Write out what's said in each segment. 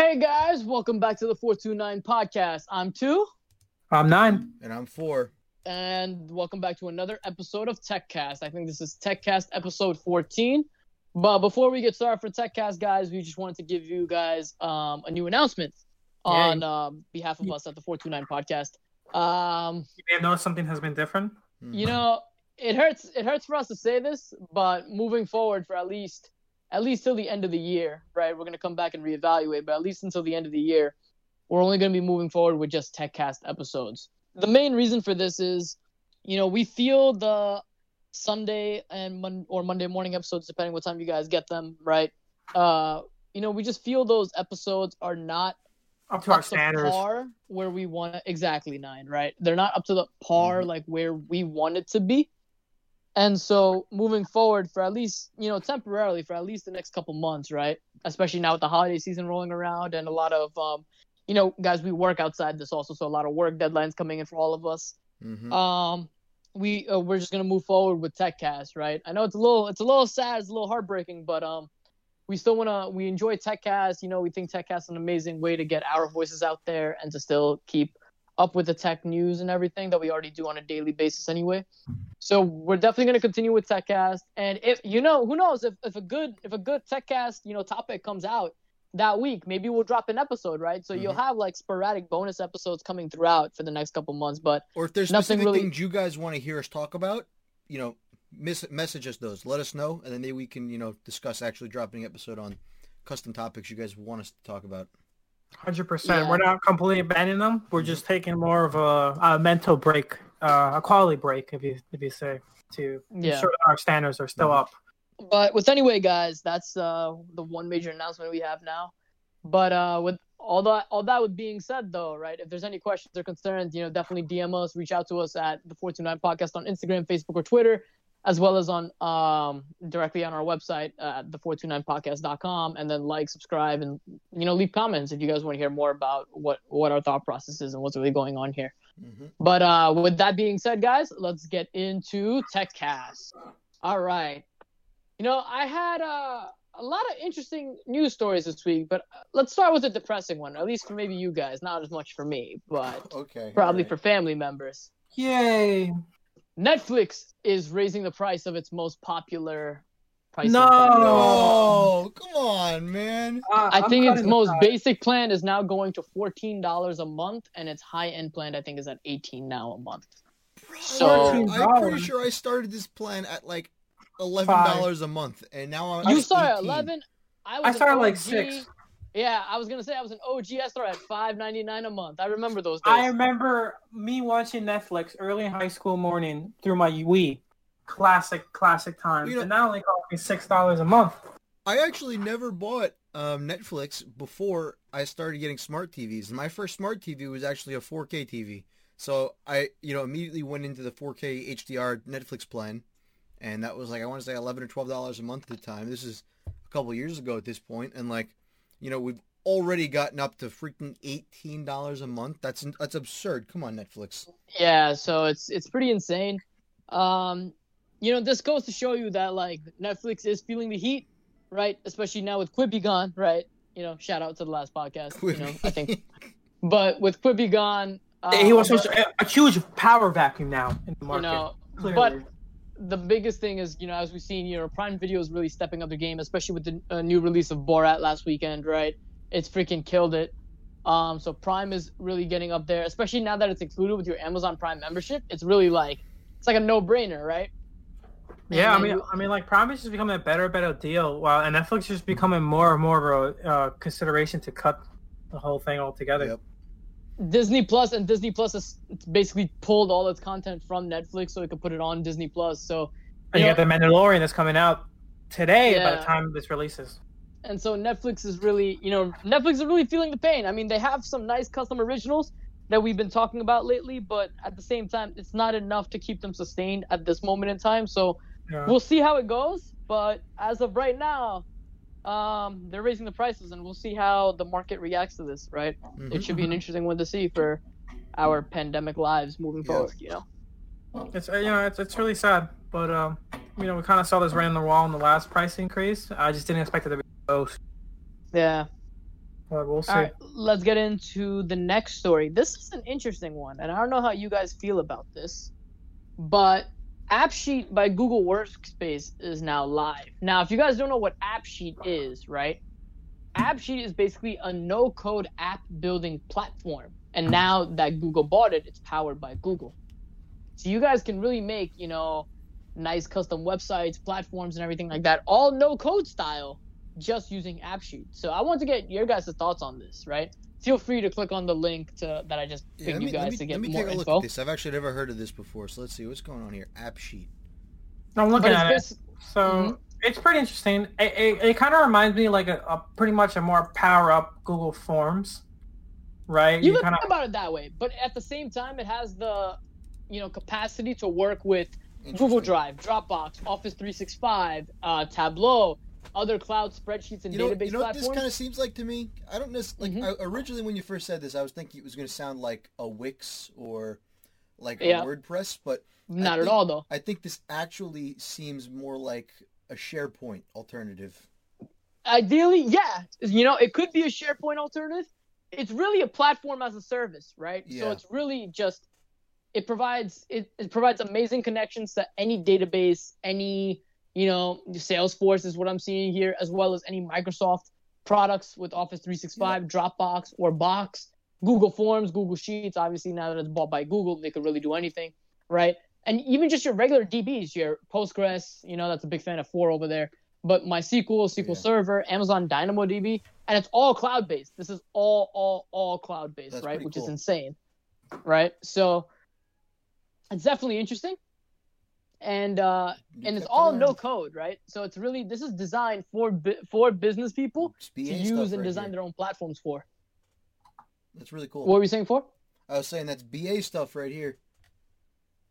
Hey guys, welcome back to the 429 podcast. I'm two, I'm nine. And I'm four. and welcome back to another episode of TechCast. I think this is TechCast episode 14. But before we get started for TechCast, guys, we just wanted to give you guys um, a new announcement on um, behalf of us at the 429 podcast. Um, You may have noticed something has been different. you know, it hurts. It hurts for us to say this, but moving forward, for at least at least till the end of the year, right? We're gonna come back and reevaluate, but at least until the end of the year, we're only gonna be moving forward with just TechCast episodes. The main reason for this is, you know, we feel the Sunday and Mon- or Monday morning episodes, depending what time you guys get them, right? Uh, you know, we just feel those episodes are not Up to our up to standards. par where we want exactly nine right they're not up to the par Mhm. like where we want it to be and so moving forward for at least you know temporarily for at least the next couple months right? Especially now with the holiday season rolling around and a lot of um you know guys we work outside this also so a lot of work deadlines coming in for all of us. Mhm. um we uh, we're just gonna move forward with techcast right? I know it's a little it's a little sad it's a little heartbreaking but um we still want to we enjoy techcast you know we think techcast is an amazing way to get our voices out there and to still keep up with the tech news and everything that we already do on a daily basis anyway so we're definitely going to continue with techcast and if you know who knows if, if a good if a good techcast you know topic comes out that week maybe we'll drop an episode right so you'll Mhm. have like sporadic bonus episodes coming throughout for the next couple months but Or if there's nothing specific really- things you guys want to hear us talk about, you know, miss, message us those. Let us know, and then maybe we can, you know, discuss actually dropping an episode on custom topics you guys want us to talk about. Hundred percent. We're not completely abandoning them. We're just taking more of a, a mental break, uh, a quality break, if you if you say, to Yeah. ensure our standards are still up. but with anyway guys that's uh the one major announcement we have now but uh with all that all that with being said though right if there's any questions or concerns you know definitely dm us reach out to us at the 429 podcast on instagram facebook or twitter as well as on um directly on our website uh, the 429podcast.com and then like subscribe and you know leave comments if you guys want to hear more about what what our thought process is and what's really going on here hmm but uh, with that being said, guys, let's get into TechCast. All right. You know, I had uh, a lot of interesting news stories this week, but uh, let's start with a depressing one, at least for maybe you guys, not as much for me, but Okay. probably alright. for family members. Yay! Netflix is raising the price of its most popular pricing No. No, come on, man. I think its most basic plan is now going to $14 a month, and its high-end plan, I think, is at 18 now a month. So- I'm pretty sure I started this plan at like eleven dollars a month, and now I'm. You at started 18. 11. I, was I an started like six. Yeah, I was gonna say I was an OG. I started at five ninety nine a month. I remember those days. I remember me watching Netflix early in high school morning through my Wii. Classic, classic times. You know- and that only cost me six dollars a month. I actually never bought um, Netflix before I started getting smart TVs. And my first smart TV was actually a 4K TV. So I, you know, immediately went into the 4K HDR Netflix plan, and that was like I want to say 11 or 12 dollars a month at the time. This is a couple years ago at this point, and like, you know, we've already gotten up to freaking 18 dollars a month. That's that's absurd. Come on, Netflix. yeah, so it's it's pretty insane. Um, you know, this goes to show you that like Netflix is feeling the heat, right? Especially now with Quibi gone, right? You know, shout out to the last podcast. You know, I think, but with Quibi gone, uh, he was but- a, a huge power vacuum now in the market. you know, clearly. but the biggest thing is, you know, as we've seen, you know, Prime Video is really stepping up their game, especially with the uh, new release of Borat last weekend, right? It's freaking killed it. Um, so Prime is really getting up there, especially now that it's included with your Amazon Prime membership. It's really like it's like a no-brainer, right? Yeah, I mean, then I mean, like Prime is just becoming a better, better deal, while and Netflix is just becoming more and more of a uh, consideration to cut the whole thing altogether. Yep. Disney Plus and Disney Plus has basically pulled all its content from Netflix so it could put it on Disney Plus. So you You got the Mandalorian that's coming out today by the time this releases. and so Netflix is really, you know, Netflix is really feeling the pain. I mean, they have some nice custom originals that we've been talking about lately, but at the same time, it's not enough to keep them sustained at this moment in time. So Yeah. we'll see how it goes. But as of right now, um, they're raising the prices, and we'll see how the market reacts to this. Right? Mhm. It should be an interesting one to see for our pandemic lives moving Yeah. forward. You know. It's uh, you know it's it's really sad, but um you know we kind of saw this right on the wall in the last price increase. I just didn't expect it to be close. Yeah. but we'll see. All right, let's get into the next story. This is an interesting one, and I don't know how you guys feel about this, but AppSheet by Google Workspace is now live. Now, if you guys don't know what AppSheet is, right? AppSheet is basically a no-code app building platform, and now that Google bought it, it's powered by Google. So you guys can really make, you know, nice custom websites, platforms, and everything like that, all no-code style just using AppSheet. So I want to get your guys' thoughts on this, right? Feel free to click on the link to that I just Yeah, picked let you guys me, to get let me more take a look info. at this. I've actually never heard of this before, so let's see what's going on here. App sheet. I'm looking But at it. it's basi- So Mhm. it's pretty interesting. It, it, it kind of reminds me like a, a pretty much a more power up Google Forms, right? you can kind think about it that way, but at the same time, it has the you know capacity to work with Google Drive, Dropbox, Office 365, uh, Tableau, other cloud spreadsheets and You know, database you know what this kind of seems like to me? I don't necessarily, like, Mhm. I, originally when you first said this, I was thinking it was going to sound like a Wix or like Yeah. a WordPress, but Not at all, though. I think this actually seems more like a SharePoint alternative. Ideally, yeah. You know, it could be a SharePoint alternative. It's really a platform as a service, right? Yeah. So it's really just it provides it, it provides amazing connections to any database, any you know, Salesforce is what I'm seeing here, as well as any Microsoft products with Office 365, Dropbox, or Box, Google Forms, Google Sheets. Obviously, now that it's bought by Google, they could really do anything, right? And even just your regular DBs, your Postgres, you know, that's a big fan of four over there. But MySQL, SQL Yeah. Server, Amazon DynamoDB, and it's all cloud based. This is all, all, all cloud based, That's right? Which is insane, right? So it's definitely interesting, and uh, and it's all no code, right? So it's really this is designed for bu- for business people to use and right design here. their own platforms for. That's really cool. What were you saying for? I was saying that's BA stuff right here.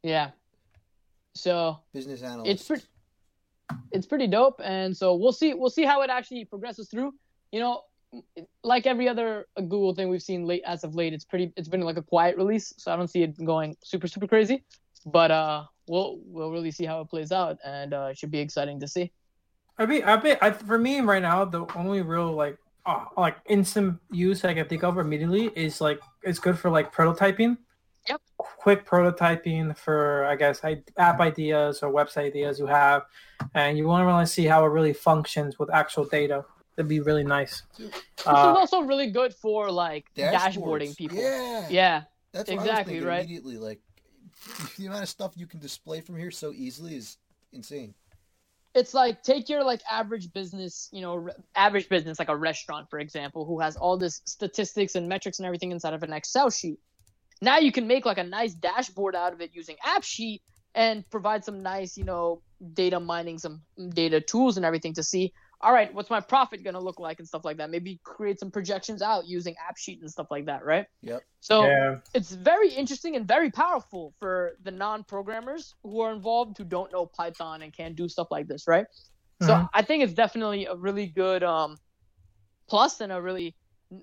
Yeah. So Business analyst. it's pretty it's pretty dope and so we'll see we'll see how it actually progresses through you know like every other uh, google thing we've seen late as of late it's pretty it's been like a quiet release so i don't see it going super super crazy but uh we'll we'll really see how it plays out and uh it should be exciting to see I be, I be, I, for me right now, the only real like, uh, like instant use I can think of immediately is like it's good for like prototyping. Yep. Quick prototyping for I guess I, app ideas or website ideas you have, and you want to really see how it really functions with actual data. That'd be really nice. Dude. this is Uh, also really good for like dashboarding people Yeah. yeah That's what exactly, I was right? immediately. Like the amount of stuff you can display from here so easily is insane. it's like take your like average business you know re- average business like a restaurant for example who has all this statistics and metrics and everything inside of an excel sheet now you can make like a nice dashboard out of it using AppSheet and provide some nice you know data mining some data tools and everything to see all right what's my profit going to look like and stuff like that maybe create some projections out using AppSheet and stuff like that right Yep. so yeah. it's very interesting and very powerful for the non-programmers who are involved who don't know Python and can't do stuff like this, right? So Mhm. I think it's definitely a really good um, plus and a really,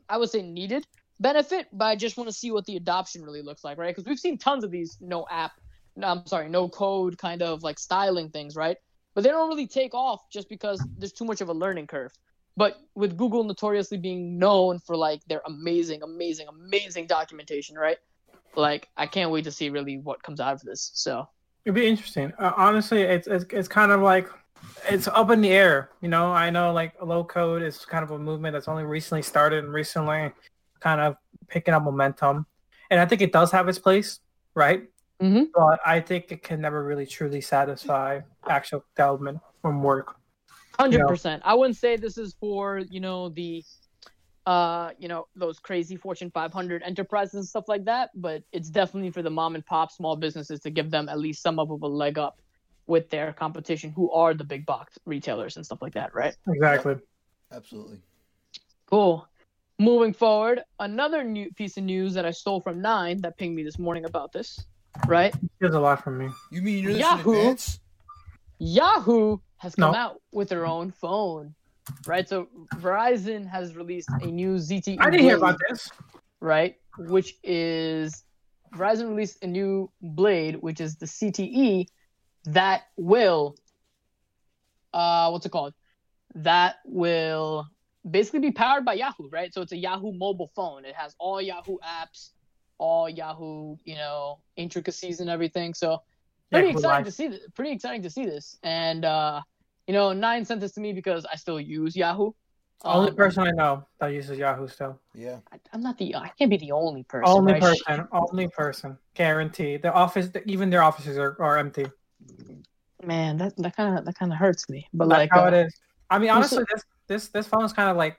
I would say, needed benefit. But I just want to see what the adoption really looks like, right? Because we've seen tons of these no app, no, I'm sorry, no code kind of like styling things, right? But they don't really take off just because there's too much of a learning curve. But with Google notoriously being known for like their amazing, amazing, amazing documentation, right? Like I can't wait to see really what comes out of this. So It'd be interesting. Uh, honestly, it's, it's it's kind of like it's up in the air. You know, I know like low code is kind of a movement that's only recently started and recently kind of picking up momentum, and I think it does have its place, right? Mhm. But I think it can never really truly satisfy actual development from work. Hundred percent. I wouldn't say this is for you know the, uh, you know those crazy Fortune 500 enterprises and stuff like that. But it's definitely for the mom and pop small businesses to give them at least some of a leg up with their competition, who are the big box retailers and stuff like that, right? Exactly. Absolutely. Cool. Moving forward, another new piece of news that I stole from Nine that pinged me this morning about this, right? There's a lot from me. You mean you're Yahoo. in? Yahoo has come No. out with their own phone, right? So Verizon has released a new ZTE. I didn't hear about this. right? Which is Verizon released a new blade, which is the ZTE that will, uh, what's it called? That will basically be powered by Yahoo, right? So it's a Yahoo mobile phone. It has all Yahoo apps, all Yahoo, you know, intricacies and everything. So pretty Yahoo exciting Life. to see this. Pretty exciting to see this. And uh, you know, nine sent this to me because I still use Yahoo. Only Um, person I know that uses Yahoo still. Yeah. I, I'm not the. I can't be the only person. Only right? person. Only person. Guarantee. The office, even their offices are, are empty. Man, that that kind of that kind of hurts me. But That's like, how uh, it is. I mean, honestly, said- this this this phone is kind of like,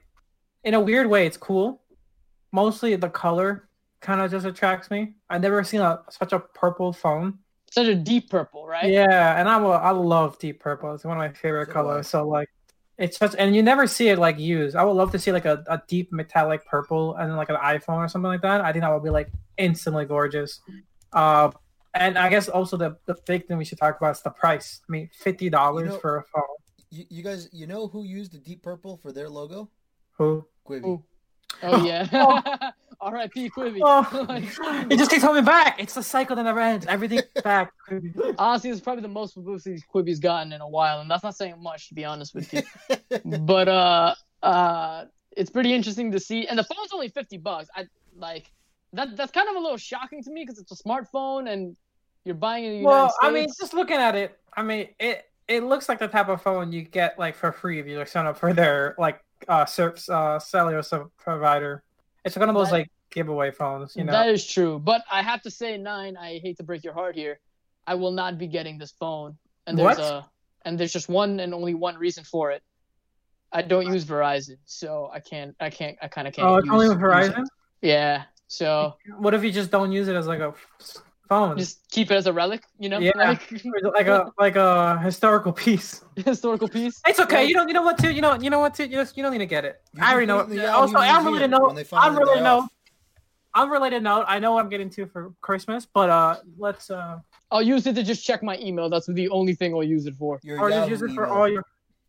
in a weird way, it's cool. Mostly the color kind of just attracts me. I've never seen a such a purple phone. such a deep purple, right? Yeah, and I'm a, I love deep purple. It's one of my favorite So do I. colors. So like, it's such, and you never see it like used. I would love to see like a, a deep metallic purple and like an iPhone or something like that. I think that would be like instantly gorgeous. Uh, and I guess also the the big thing we should talk about is the price. I mean, fifty dollars You know- for a phone. You, you guys, you know who used the deep purple for their logo? Who? Quibi. Oh yeah. R.I.P. Quibi. Oh, it just keeps coming back. It's the cycle that never ends. Everything's back. Honestly, it's probably the most publicity Quibi's gotten in a while, and that's not saying much to be honest with you. but uh, uh, it's pretty interesting to see. And the phone's only fifty bucks. I like that. That's kind of a little shocking to me because it's a smartphone and you're buying it in the United Well, States. I mean, just looking at it, I mean, it it looks like the type of phone you get like for free if you like sign up for their like uh, service, uh cellular provider. It's one of those That- like giveaway phones, you know. That is true, but I have to say, nine. I hate to break your heart here. I will not be getting this phone, and there's What? a and there's just one and only one reason for it. I don't use Verizon, so I can't. I can't. I kind of can't. oh, it's use, only Verizon. Yeah. So What if you just don't use it as like a phone, just keep it as a relic, you know, Yeah. like like a like a historical piece? historical piece. It's okay. Like, You don't. You know what? To you know. You know what? To you just. You don't need to get it. I already know. it Also, I'm related Museum note. when they I'm finally related die note. I'm related note. I know what I'm getting to for Christmas, but uh, let's uh, I'll use it to just check my email. That's the only thing I'll use it for. Your or just use it for email. all your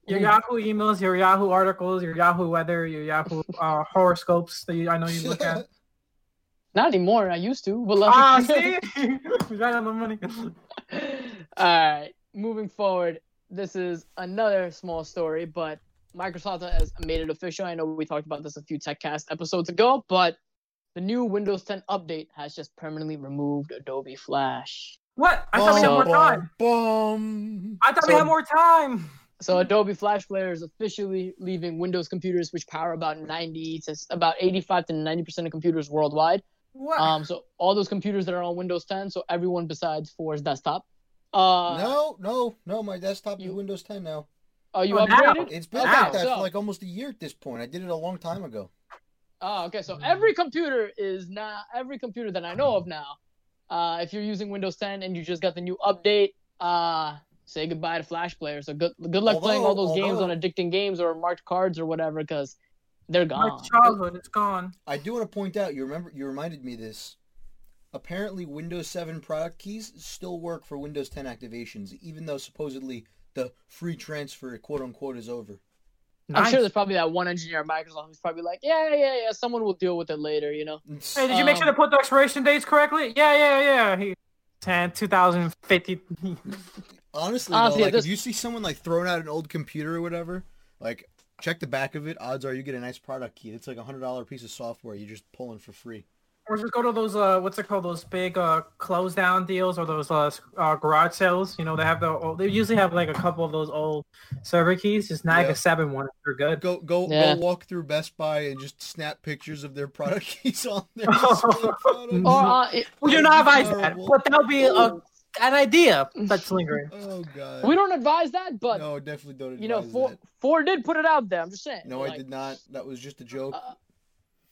your Ooh. Yahoo emails, your Yahoo articles, your Yahoo weather, your Yahoo uh, horoscopes that you, I know you look at. Not anymore. I used to, but like, Ah, see, we ran out of money. All right, moving forward, this is another small story, but Microsoft has made it official. I know we talked about this a few TechCast episodes ago, but the new Windows 10 update has just permanently removed Adobe Flash. What? I thought we had more Bum, time. bum. I thought we So- had more time. So Adobe Flash Player is officially leaving Windows computers, which power about 90 to about 85 to 90 percent of computers worldwide. What? Um, so all those computers that are on Windows 10, so everyone besides Four's desktop. Uh, No, no, no. My desktop is Windows 10 now. Are you Oh, now. upgraded? It's been Okay, like that so- for like almost a year at this point. I did it a long time ago. Oh, okay. So every computer is now every computer that I know of now. Uh, if you're using Windows 10 and you just got the new update, uh, say goodbye to Flash Player. So good good luck playing all those Although- games on addicting games or marked cards or whatever, because they're My gone. childhood, it's gone. I do want to point out. You remember? You reminded me this. Apparently, Windows 7 product keys still work for Windows 10 activations, even though supposedly the free transfer, quote unquote, is over. I'm sure there's probably that one engineer at Microsoft who's probably like, yeah, yeah, yeah, someone will deal with it later, you know. Hey, did you make sure to Um, put the expiration dates correctly? Yeah, yeah, yeah. He, 10, 2050. Honestly, Honestly, though, like this- if you see someone like throwing out an old computer or whatever, like check the back of it. Odds are you get a nice product key. It's like a hundred dollar piece of software you're just pulling for free. Or just go to those uh, what's it called? Those big uh, close down deals or those uh, uh, garage sales. You know, they have the old, they usually have like a couple of those old server keys. Just snag Yeah. a seven one. They're good. Go go Yeah. go walk through Best Buy and just snap pictures of their product keys on there. Or uh, it, We do not advise that, but that'll be a, an idea that's lingering. oh god. we don't advise that, but no, definitely don't. you know, advise Ford, that. Ford did put it out there. I'm just saying. No, like, I did not. That was just a joke.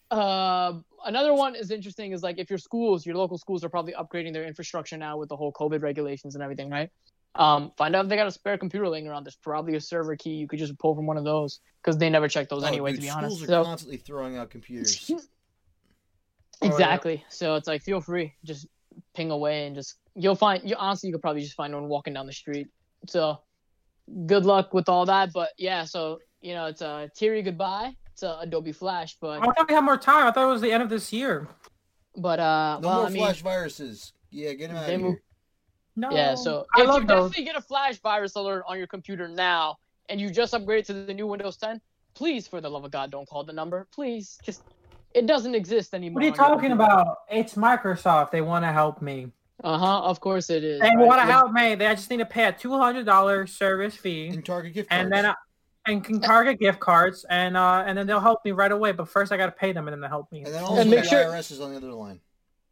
Uh, another one is interesting is like if your schools, your local schools are probably upgrading their infrastructure now with the whole COVID regulations and everything, right? Um, find out if they got a spare computer laying around. There's probably a server key you could just pull from one of those because they never check those Oh, anyway, dude, to be schools honest. are So constantly throwing out computers. exactly. So it's like feel free, just ping away and just you'll find. You honestly, you could probably just find one walking down the street. So good luck with all that. But yeah, so you know, it's a teary goodbye to Adobe Flash, but I thought we had more time. I thought it was the end of this year. but uh, No well, more I mean. flash viruses. Yeah, get them out They of move- here. No. Yeah, so I if you those. definitely get a flash virus alert on your computer now and you just upgrade to the new Windows 10, please, for the love of God, don't call the number. Please, just it doesn't exist anymore. What are you talking about? It's Microsoft. They want to help me. Uh huh. Of course it is. They right? want to help me. They just need to pay a two hundred dollars service fee, And Target gift cards. and then I, and can target gift cards, and uh, and then they'll help me right away. But first, I got to pay them, and then they'll help me. and then also make the sure- IRS is on the other line.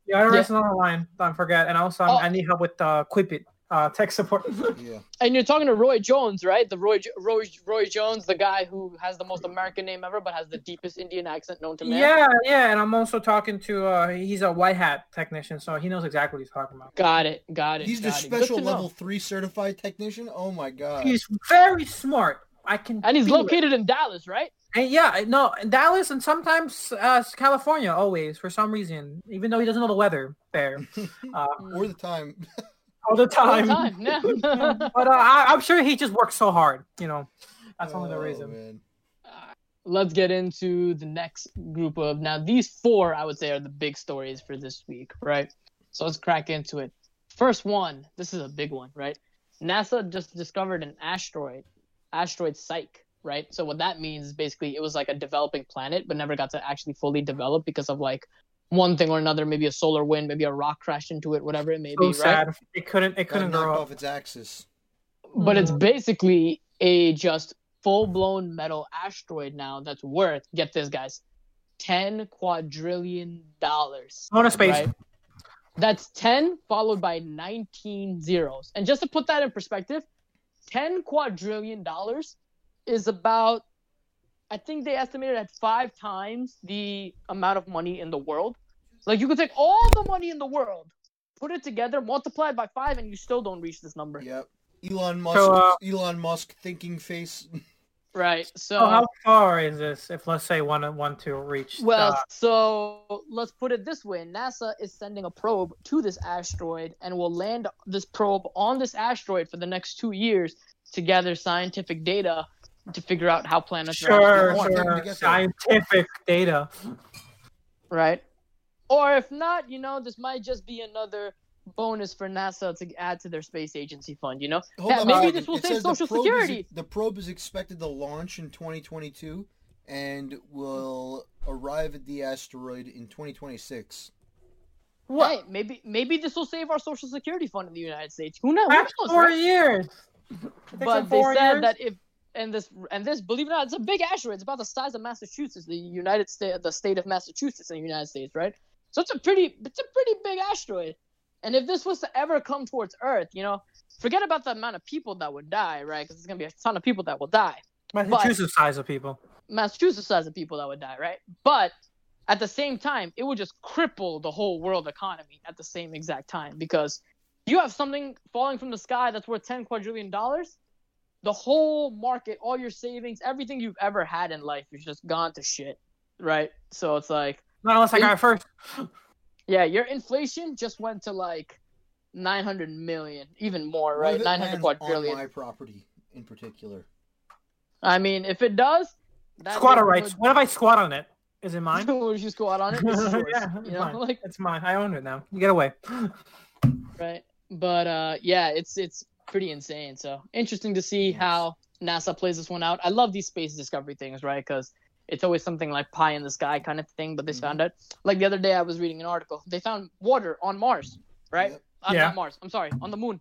The IRS is on the line. Don't forget. And also, Oh. I need help with uh, Quipit uh, tech support. Yeah. And you're talking to Roy Jones, right? The Roy, Roy Roy Jones, the guy who has the most American name ever, but has the deepest Indian accent known to man. yeah, yeah. And I'm also talking to. Uh, he's a white hat technician, so he knows exactly what he's talking about. Got it. Got it. He's the got it. Special to know. level three certified technician. Oh my god. He's very smart. I can. And he's feel it. located in Dallas, right? And yeah, no, in Dallas and sometimes uh, California, always for some reason, even though he doesn't know the weather there uh, or the time. all the All time. the time. Yeah. but uh, I, I'm sure he just works so hard. You know, that's only the Oh, reason. man. Let's get into the next group of now. These four, I would say, are the big stories for this week, right? So let's crack into it. First one, this is a big one, right? NASA just discovered an asteroid, asteroid Psyche, right? So what that means is basically it was like a developing planet, but never got to actually fully develop because of like one thing or another, maybe a solar wind, maybe a rock crashed into it, whatever it may So be, right? sad. It couldn't. It couldn't knocked grow up. off its axis. but it's Mhm. basically a just full blown metal asteroid now that's worth get this guys 10 quadrillion dollars Go to space. Right? that's 10 followed by 19 zeros and just to put that in perspective 10 quadrillion dollars is about i think they estimated at five times the amount of money in the world like you could take all the money in the world put it together multiply it by five and you still don't reach this number Yep. Elon Musk. So, uh, Elon Musk thinking face. right so So how far is this? If let's say one one to reach. Well, uh, so let's put it this way: NASA is sending a probe to this asteroid, and will land this probe on this asteroid for the next two years to gather scientific data to figure out how planets are sure, actually want sure. Scientific data. right? Or if not, you know, this might just be another bonus for NASA to add to their space agency fund. You know, Hold Yeah, on maybe this will save says the Social probe is- Security. the probe is expected to launch in 2022 and will arrive at the asteroid in 2026. What? hey, maybe maybe this will save our Social Security fund in the United States. Who knows? Who That's knows, four years. But them they said years? that if and this and this believe it or not it's a big asteroid. It's about the size of massachusetts the united state the state of massachusetts in the united states right? So it's a pretty it's a pretty big asteroid. And if this was to ever come towards earth you know forget about the amount of people that would die right? Because there's gonna be a ton of people that will die. Massachusetts size of people. massachusetts size of people that would die right? But at the same time it would just cripple the whole world economy at the same exact time because you have something falling from the sky that's worth 10 quadrillion dollars the whole market all your savings everything you've ever had in life is just gone to shit right so it's like Not unless I got it first. yeah your inflation just went to like 900 million even more right it 900 lands quadrillion On my property in particular. i mean if it does that Squatter neighborhood- rights. What if I squat on it? Is it mine? would you squat on it This is yours, yeah, you it's know mine. like It's mine. I own it now. You get away. right but uh yeah it's it's pretty insane so interesting to see Yes. how nasa plays this one out i love these space discovery things right because it's always something like pie in the sky kind of thing but they Mhm. found out like the other day i was reading an article they found water on mars right Yep. uh, Yeah. not mars i'm sorry on the moon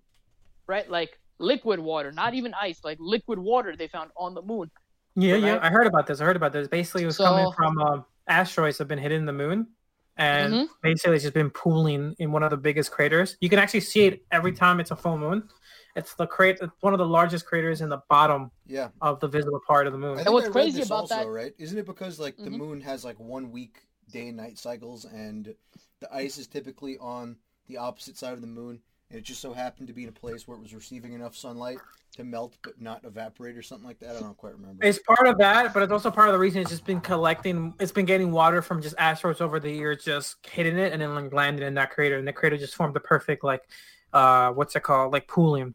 right like liquid water not even ice like liquid water they found on the moon Yeah, yeah. I heard about this. I heard about this. Basically, it was So- coming from um, asteroids have been hitting the moon, and Mhm. basically it's just been pooling in one of the biggest craters. You can actually see it every time it's a full moon. It's the crate. It's one of the largest craters in the bottom Yeah. of the visible part of the moon. I think what's I read crazy this about also, that- right? Isn't it because like the Mhm. moon has like one week day and night cycles and the ice is typically on the opposite side of the moon and it just so happened to be in a place where it was receiving enough sunlight to melt but not evaporate or something like that. I don't quite remember. It's part of that, but it's also part of the reason it's just been collecting. It's been getting water from just asteroids over the years, just hitting it and then like landing in that crater, and the crater just formed the perfect like, uh, what's it called, like pooling.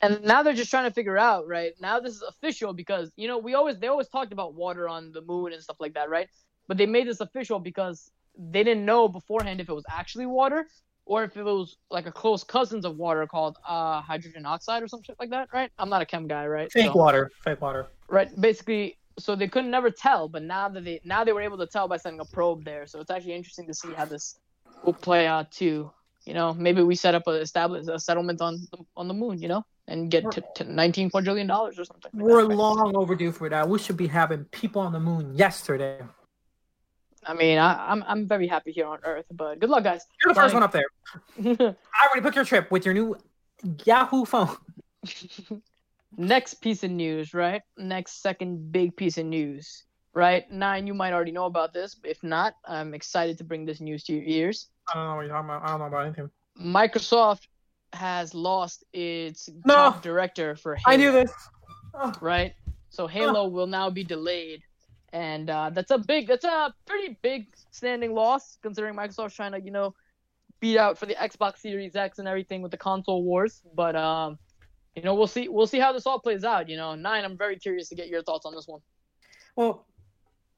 And now they're just trying to figure out right now this is official because you know we always they always talked about water on the moon and stuff like that right but they made this official because they didn't know beforehand if it was actually water or if it was like a close cousins of water called uh hydrogen oxide or some shit like that right i'm not a chem guy right Fake So- water, fake water. right basically so they couldn't never tell. But now that they now they were able to tell by sending a probe there, so it's actually interesting to see how this will play out too. You know, maybe we set up a establish a settlement on the, on the moon. You know, and get to, to 19 quadrillion dollars or something. like We're that, right? long overdue for that. We should be having people on the moon yesterday. I mean, I, I'm I'm very happy here on Earth, but good luck, guys. You're the first Fine. one up there. I already booked your trip with your new Yahoo phone. Next piece of news, right? Next second big piece of news, right? Nine, you might already know about this. If not, I'm excited to bring this news to your ears. I don't know what you're talking about. I don't know about anything. Microsoft has lost its No. top director for Halo, I knew this. Oh, right? So Halo will now be delayed, and uh, that's a big, that's a pretty big standing loss considering Microsoft's trying to, you know, beat out for the Xbox Series X and everything with the console wars. But um, you know, we'll see, we'll see how this all plays out. You know, nine, I'm very curious to get your thoughts on this one. Well,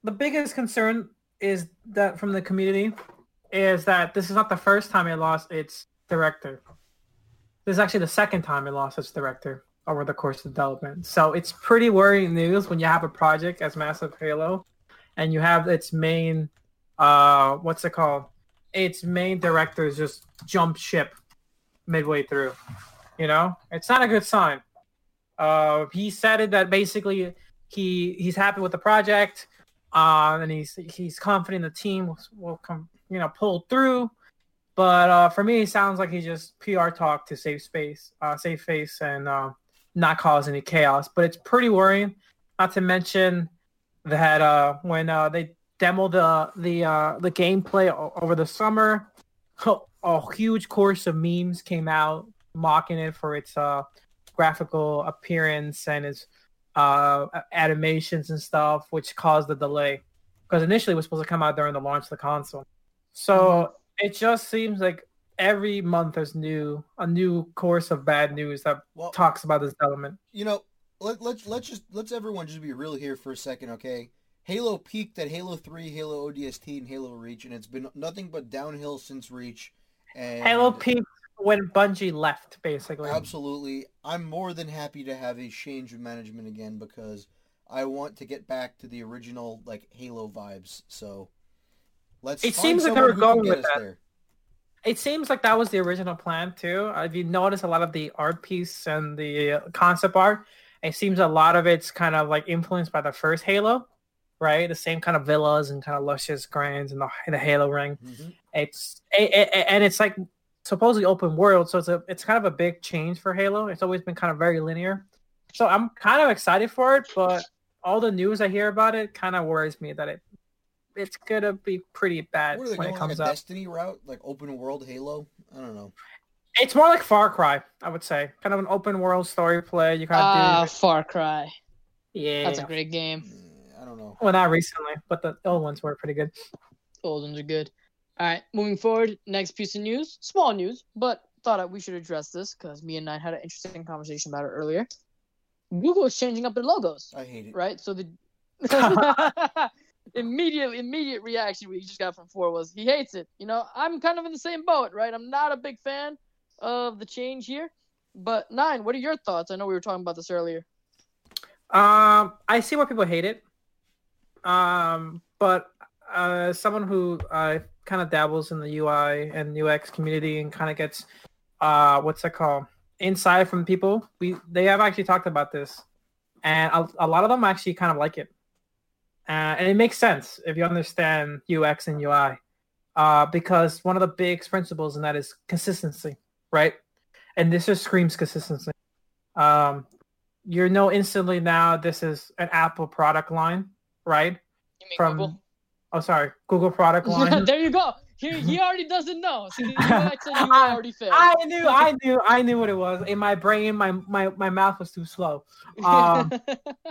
the biggest concern is that from the community is that this is not the first time it lost its director. This is actually the second time it lost its director over the course of development. So it's pretty worrying news when you have a project as massive Halo and you have its main uh what's it called? Its main directors just jump ship midway through. You know? It's not a good sign. Uh he said it that basically he he's happy with the project uh, and he's he's confident the team will, will come you know pull through but uh, for me it sounds like he just pr talk to save space uh, save face and uh, not cause any chaos but it's pretty worrying not to mention that uh, when uh, they demoed the the uh, the gameplay over the summer a huge course of memes came out mocking it for its graphical appearance and its animations and stuff, which caused the delay. Because initially it was supposed to come out during the launch of the console. So it just seems like every month there's new a new course of bad news that Well, talks about this development. you know, let let's let's just let's everyone just be real here for a second, okay? Halo peaked at Halo Three, Halo ODST, and Halo Reach, and it's been nothing but downhill since Reach. And Halo peaked when Bungie left, basically. Absolutely, I'm more than happy to have a change of management again because I want to get back to the original like Halo vibes. So let's. It seems like they were going with that. there. It seems like that was the original plan too. Uh, If you notice a lot of the art piece and the uh, concept art, it seems a lot of it's kind of like influenced by the first Halo, right? The same kind of villas and kind of luscious grinds and the, the Halo ring. Mhm. It's it, it, and it's like supposedly open world, so it's a it's kind of a big change for Halo. It's always been kind of very linear, so I'm kind of excited for it. But all the news I hear about it kind of worries me that it it's gonna be pretty bad What are they when going it like comes a out. Destiny route, like open world Halo? I don't know. It's more like Far Cry, I would say. Kind of an open world story play. You kind of Ah, do, Far Cry. yeah. That's a great game. Eh, I don't know. well, not recently, but the old ones were pretty good. Old ones are good. All right, moving forward. Next piece of news, small news, but thought we should address this because me and Nine had an interesting conversation about it earlier. Google is changing up their logos, I hate it. right? So the immediate immediate reaction we just got from Four was he hates it. You know, I'm kind of in the same boat, right? I'm not a big fan of the change here. But Nine, what are your thoughts? I know we were talking about this earlier. Um, I see why people hate it. Um, but uh, someone who uh, kind of dabbles in the UI and UX community and kind of gets uh, what's that called inside from people, we they have actually talked about this, and a, a lot of them actually kind of like it, uh, and it makes sense if you understand UX and UI, uh, because one of the big principles in that is consistency, right? And this just screams consistency. Um, you know instantly now this is an Apple product line, right? You mean From Google? oh sorry, Google product line. there you go. He, he already doesn't know. So the UX and UI I- I knew, I knew, I knew what it was. In my brain, my my my mouth was too slow. Um,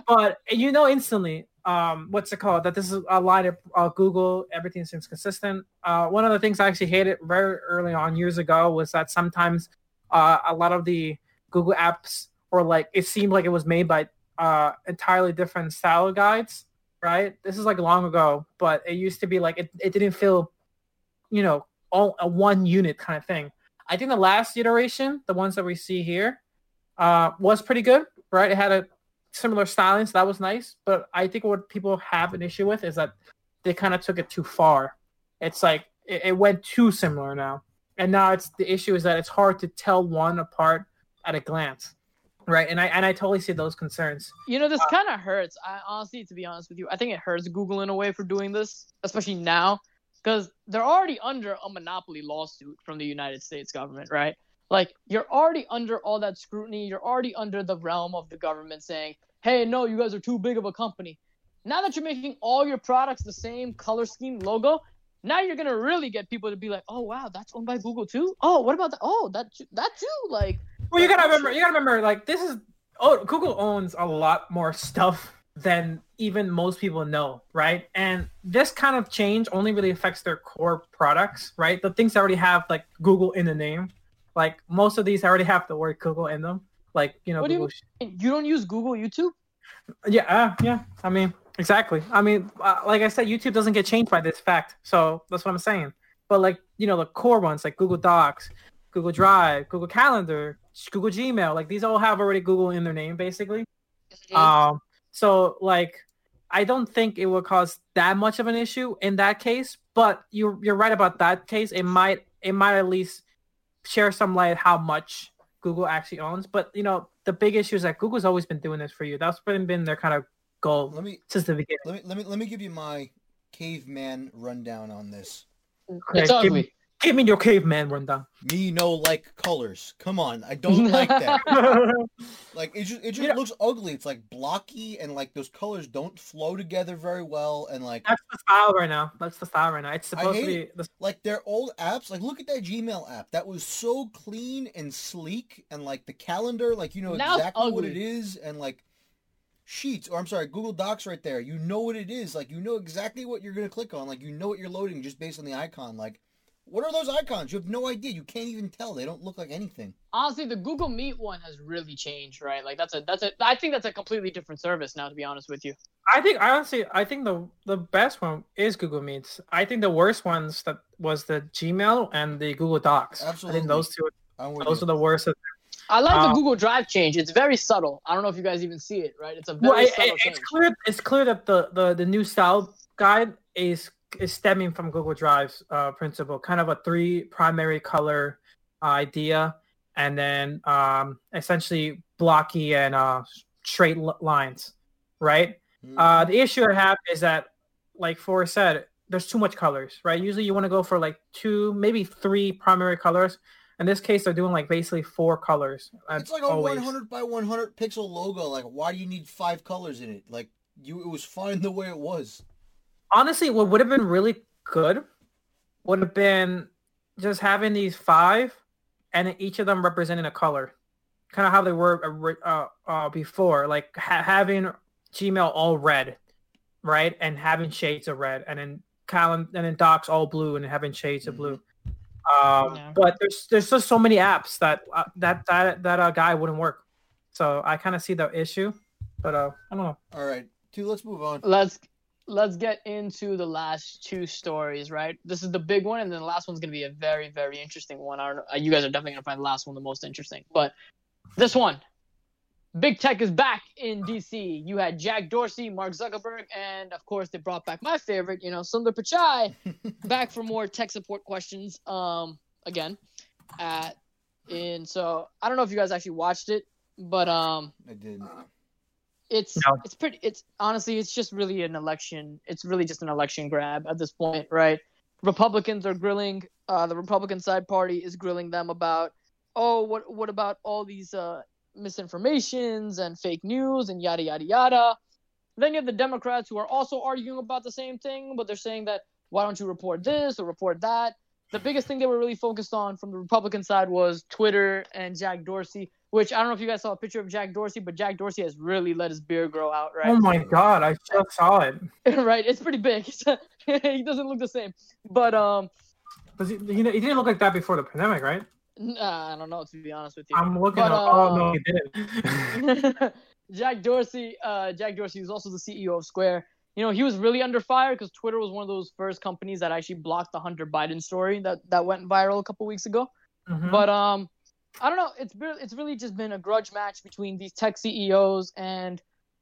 but you know instantly um what's it called that this is a line of uh, google everything seems consistent. Uh one of the things i actually hated very early on years ago was that sometimes uh a lot of the google apps or like it seemed like it was made by uh entirely different style guides right? This is like long ago but it used to be like it, it didn't feel you know all a one unit kind of thing. I think the last iteration the ones that we see here uh was pretty good right? It had a similar stylings. That was nice. But I think what people have an issue with is that they kind of took it too far. It's like it, it went too similar now, and now it's the issue is that it's hard to tell one apart at a glance, right? And I and I totally see those concerns. You know, this uh, kind of hurts. I honestly, to be honest with you, I think it hurts Google in a way for doing this, especially now, because they're already under a monopoly lawsuit from the United States government, right? Like you're already under all that scrutiny. You're already under the realm of the government saying, "Hey, no, you guys are too big of a company." Now that you're making all your products the same color scheme logo, now you're gonna really get people to be like, "Oh wow, that's owned by Google too." Oh, what about that? Oh, that that too. Like, Well, you gotta remember. You gotta remember. Like this is. Oh, Google owns a lot more stuff than even most people know, right? And this kind of change only really affects their core products, right? The things that already have like Google in the name. Like most of these already have the word Google in them. Like you know, What do you Google. you don't use Google YouTube? Yeah, uh, yeah. I mean, exactly. I mean, uh, like I said, YouTube doesn't get changed by this fact, so that's what I'm saying. But like, you know, the core ones like Google Docs, Google Drive, Google Calendar, Google Gmail, like these all have already Google in their name, basically. Um, so like, I don't think it will cause that much of an issue in that case. But you're you're right about that case. It might it might at least share some light how much Google actually owns. But you know, the big issue is that Google's always been doing this for you. That's been been their kind of goal Let me since the beginning. let me let me let me give you my caveman rundown on this. it's Okay, give me- ugly. Give me your caveman rundown. Me no like colors. Come on, I don't like that. Like it just it just You know- looks ugly. It's like blocky and like those colors don't flow together very well and like That's the style right now. That's the style right now. It's I supposed to be. The, like their old apps. Like look at that Gmail app. That was so clean and sleek and like the calendar, like you know Now exactly what it is and like Sheets or I'm sorry, Google Docs right there. You know what it is. Like you know exactly what you're gonna click on. Like you know what you're loading just based on the icon. Like what are those icons? You have no idea. You can't even tell. They don't look like anything. Honestly, the Google Meet one has really changed, right? Like that's a that's a I think that's a completely different service now. To be honest with you, I think I honestly, I think the the best one is Google Meets. I think the worst ones that was the Gmail and the Google Docs. Absolutely, I think those two, I'm those you. are the worst. Of, I like Uh, the Google Drive change. It's very subtle. I don't know if you guys even see it, right? It's a very well, it- subtle it- change. it's clear. It's clear that the the the new style guide is is stemming from Google Drive's uh, principle, kind of a three primary color uh, idea, and then um, essentially blocky and uh, straight l- lines, right? Mhm. Uh, the issue I have is that, like Forrest said, there's too much colors, right? Usually you want to go for like two, maybe three primary colors. In this case, they're doing like basically four colors. It's like a always. 100 by 100 pixel logo. Like, why do you need five colors in it? Like, you, it was fine the way it was. Honestly, what would have been really good would have been just having these five, and each of them representing a color, kind of how they were uh, uh, before, like ha- having Gmail all red, right, and having shades of red, and then calendar and then Docs all blue and having shades of blue. Um, Yeah. But there's there's just so many apps that uh, that that that uh, guy wouldn't work. So I kind of see the issue, but uh, I don't know. All right, two. Let's move on. let's let's get into the last two stories, right? This is the big one, and then the last one's gonna be a very very interesting one. I don't know. uh, You guys are definitely gonna find the last one the most interesting, but this one. Big tech is back in DC. You had Jack Dorsey, Mark Zuckerberg, and of course they brought back my favorite, you know, Sundar Pichai, back for more tech support questions. Um, again, at and so I don't know if you guys actually watched it, but um, I did. It's No. it's pretty it's honestly it's just really an election it's really just an election grab at this point right republicans are grilling uh the republican side party is grilling them about oh what what about all these uh misinformations and fake news and yada yada yada then you have the democrats who are also arguing about the same thing but they're saying that why don't you report this or report that the biggest thing they were really focused on from the republican side was twitter and jack dorsey which I don't know if you guys saw a picture of Jack Dorsey, but Jack Dorsey has really let his beard grow out, right? Oh my god, I just saw it. right, it's pretty big. he doesn't look the same, but um, Does he, know, he didn't look like that before the pandemic, right? nah, I don't know to be honest with you. I'm looking. But, at, oh no, uh, he didn't. Jack Dorsey, uh, Jack Dorsey is also the CEO of Square. You know, he was really under fire because Twitter was one of those first companies that actually blocked the Hunter Biden story that that went viral a couple weeks ago. Mhm. But um, I don't know. It's been, it's really just been a grudge match between these tech CEOs, and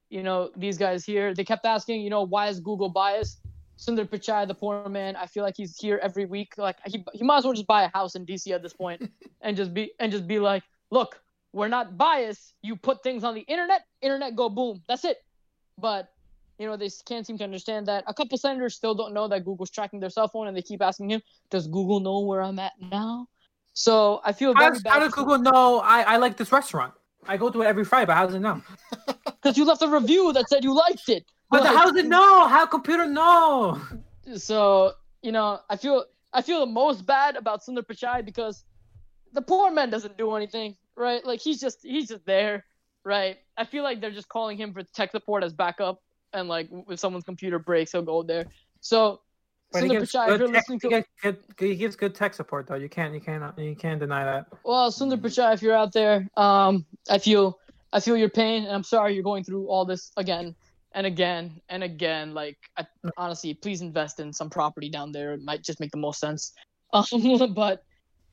you know, these guys here. They kept asking, you know, why is Google biased? Sundar Pichai, the poor man, I feel like he's here every week. Like he, he might as well just buy a house in DC at this point and just be and just be like, look, we're not biased. You put things on the internet, internet go boom. That's it. But you know, they can't seem to understand that. A couple senators still don't know that Google's tracking their cell phone, and they keep asking him, "Does Google know where I'm at now?" So I feel How very does, bad. how does Google know I, I like this restaurant? I go to it every Friday, but how does it know? because you left a review that said you liked it. But Like- how does it know? How computer know? So you know, I feel I feel the most bad about Sundar Pichai because the poor man doesn't do anything, right? Like he's just he's just there, right? I feel like they're just calling him for tech support as backup, and like if someone's computer breaks, he'll go there. So But Sundar Pichai, if you're tech, listening he, to gives good, he gives good tech support though. You can't you can't you can't deny that. well, Sundar Pichai, if you're out there, um, I feel I feel your pain, and I'm sorry you're going through all this again and again and again. Like, I, honestly, please invest in some property down there. It might just make the most sense. Um, but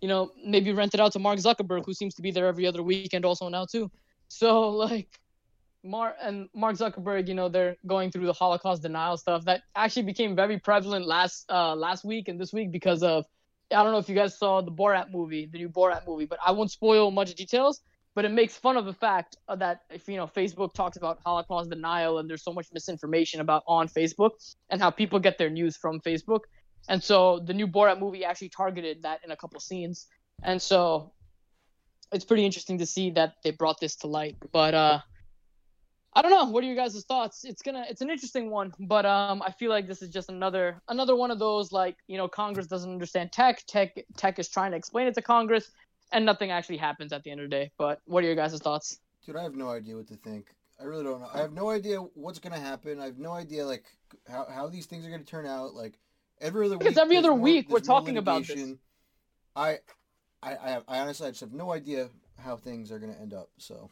you know, maybe rent it out to Mark Zuckerberg, who seems to be there every other weekend, also now too. So like, Mark and Mark Zuckerberg, you know, they're going through the Holocaust denial stuff that actually became very prevalent last uh last week and this week because of I don't know if you guys saw the Borat movie, the new Borat movie, but I won't spoil much details. But it makes fun of the fact that if you know Facebook talks about Holocaust denial and there's so much misinformation about on Facebook and how people get their news from Facebook, and so the new Borat movie actually targeted that in a couple scenes, and so it's pretty interesting to see that they brought this to light. But uh, I don't know. What are your guys' thoughts? It's gonna it's an interesting one, but um, I feel like this is just another another one of those like you know Congress doesn't understand tech, tech tech is trying to explain it to Congress, and nothing actually happens at the end of the day. But what are your guys' thoughts? Dude, I have no idea what to think. I really don't know. I have no idea what's gonna happen. I have no idea like how, how these things are gonna turn out. Like every other Because week. every there's other more- week we're talking about this. I, I, I, have, I honestly I just have no idea how things are gonna end up. So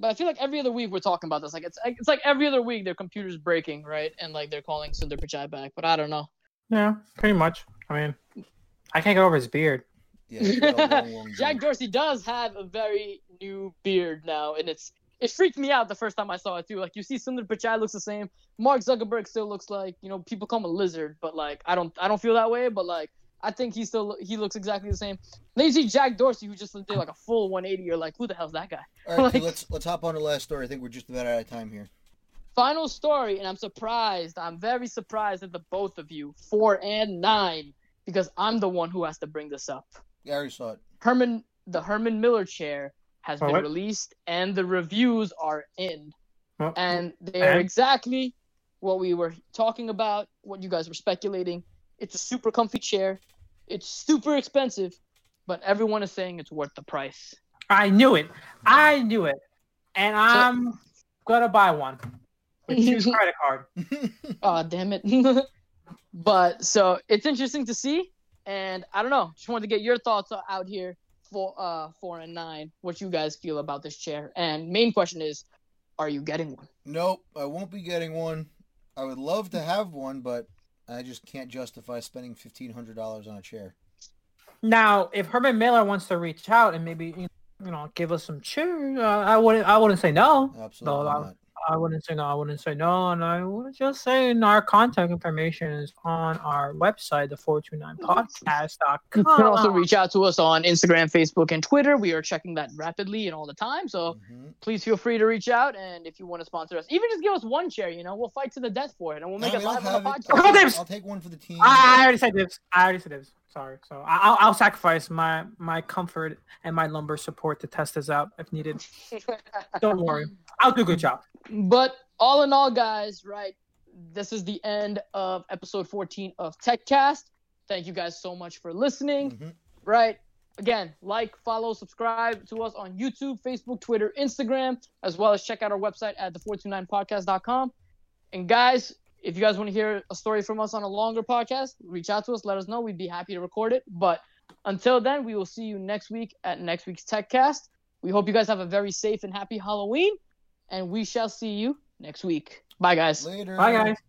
But I feel like every other week we're talking about this. Like it's it's like every other week their computer's breaking, right? And like they're calling Sundar Pichai back. But I don't know. Yeah, pretty much. I mean, I can't get over his beard. yeah, he's got a long, long Jack. Dorsey does have a very new beard now, and it's it freaked me out the first time I saw it too. Like you see Sundar Pichai looks the same. Mark Zuckerberg still looks like you know people call him a lizard, but like I don't I don't feel that way. But like I think he still he looks exactly the same. Then you see Jack Dorsey who just did like a full 180. You're like, who the hell's that guy? All right, like- dude, let's let's hop on to the last story. I think we're just about out of time here. Final story, and I'm surprised. I'm very surprised at the both of you, four and nine, because I'm the one who has to bring this up. Yeah, I already saw it. Herman, the Herman Miller chair has Oh, been what? released, and the reviews are in, Well, and they are and? exactly what we were talking about, what you guys were speculating. It's a super comfy chair. It's super expensive, but everyone is saying it's worth the price. I knew it. I knew it. And I'm gonna buy one with Choose credit card. Oh, damn it. but so it's interesting to see. And I don't know. Just wanted to get your thoughts out here for uh four and nine. What you guys feel about this chair. And main question is, are you getting one? Nope, I won't be getting one. I would love to have one, but I just can't justify spending fifteen hundred dollars on a chair. Now, if Herman Miller wants to reach out and maybe you know give us some cheer, uh, I wouldn't. I wouldn't say no. Absolutely No, not. I wouldn't say no. I wouldn't say no. And I would just say our contact information is on our website, the 429podcast.com. You can also reach out to us on Instagram, Facebook, and Twitter. We are checking that rapidly and all the time. So Mhm. please feel free to reach out. And if you want to sponsor us, even just give us one chair, you know, we'll fight to the death for it and we'll make I it live on the have it. podcast. I'll, I'll take one for the team. I already said this. I already said this. Sorry. So I- I'll, I'll sacrifice my my comfort and my lumbar support to test this out if needed. Don't worry. I'll do a good job. But all in all, guys, right? This is the end of episode 14 of TechCast. Thank you guys so much for listening. Mhm. Right? Again, like, follow, subscribe to us on YouTube, Facebook, Twitter, Instagram, as well as check out our website at the429podcast.com. And guys, if you guys want to hear a story from us on a longer podcast, reach out to us. Let us know. We'd be happy to record it. But until then, we will see you next week at next week's TechCast. We hope you guys have a very safe and happy Halloween and we shall see you next week. Bye, guys. Later. Bye, guys.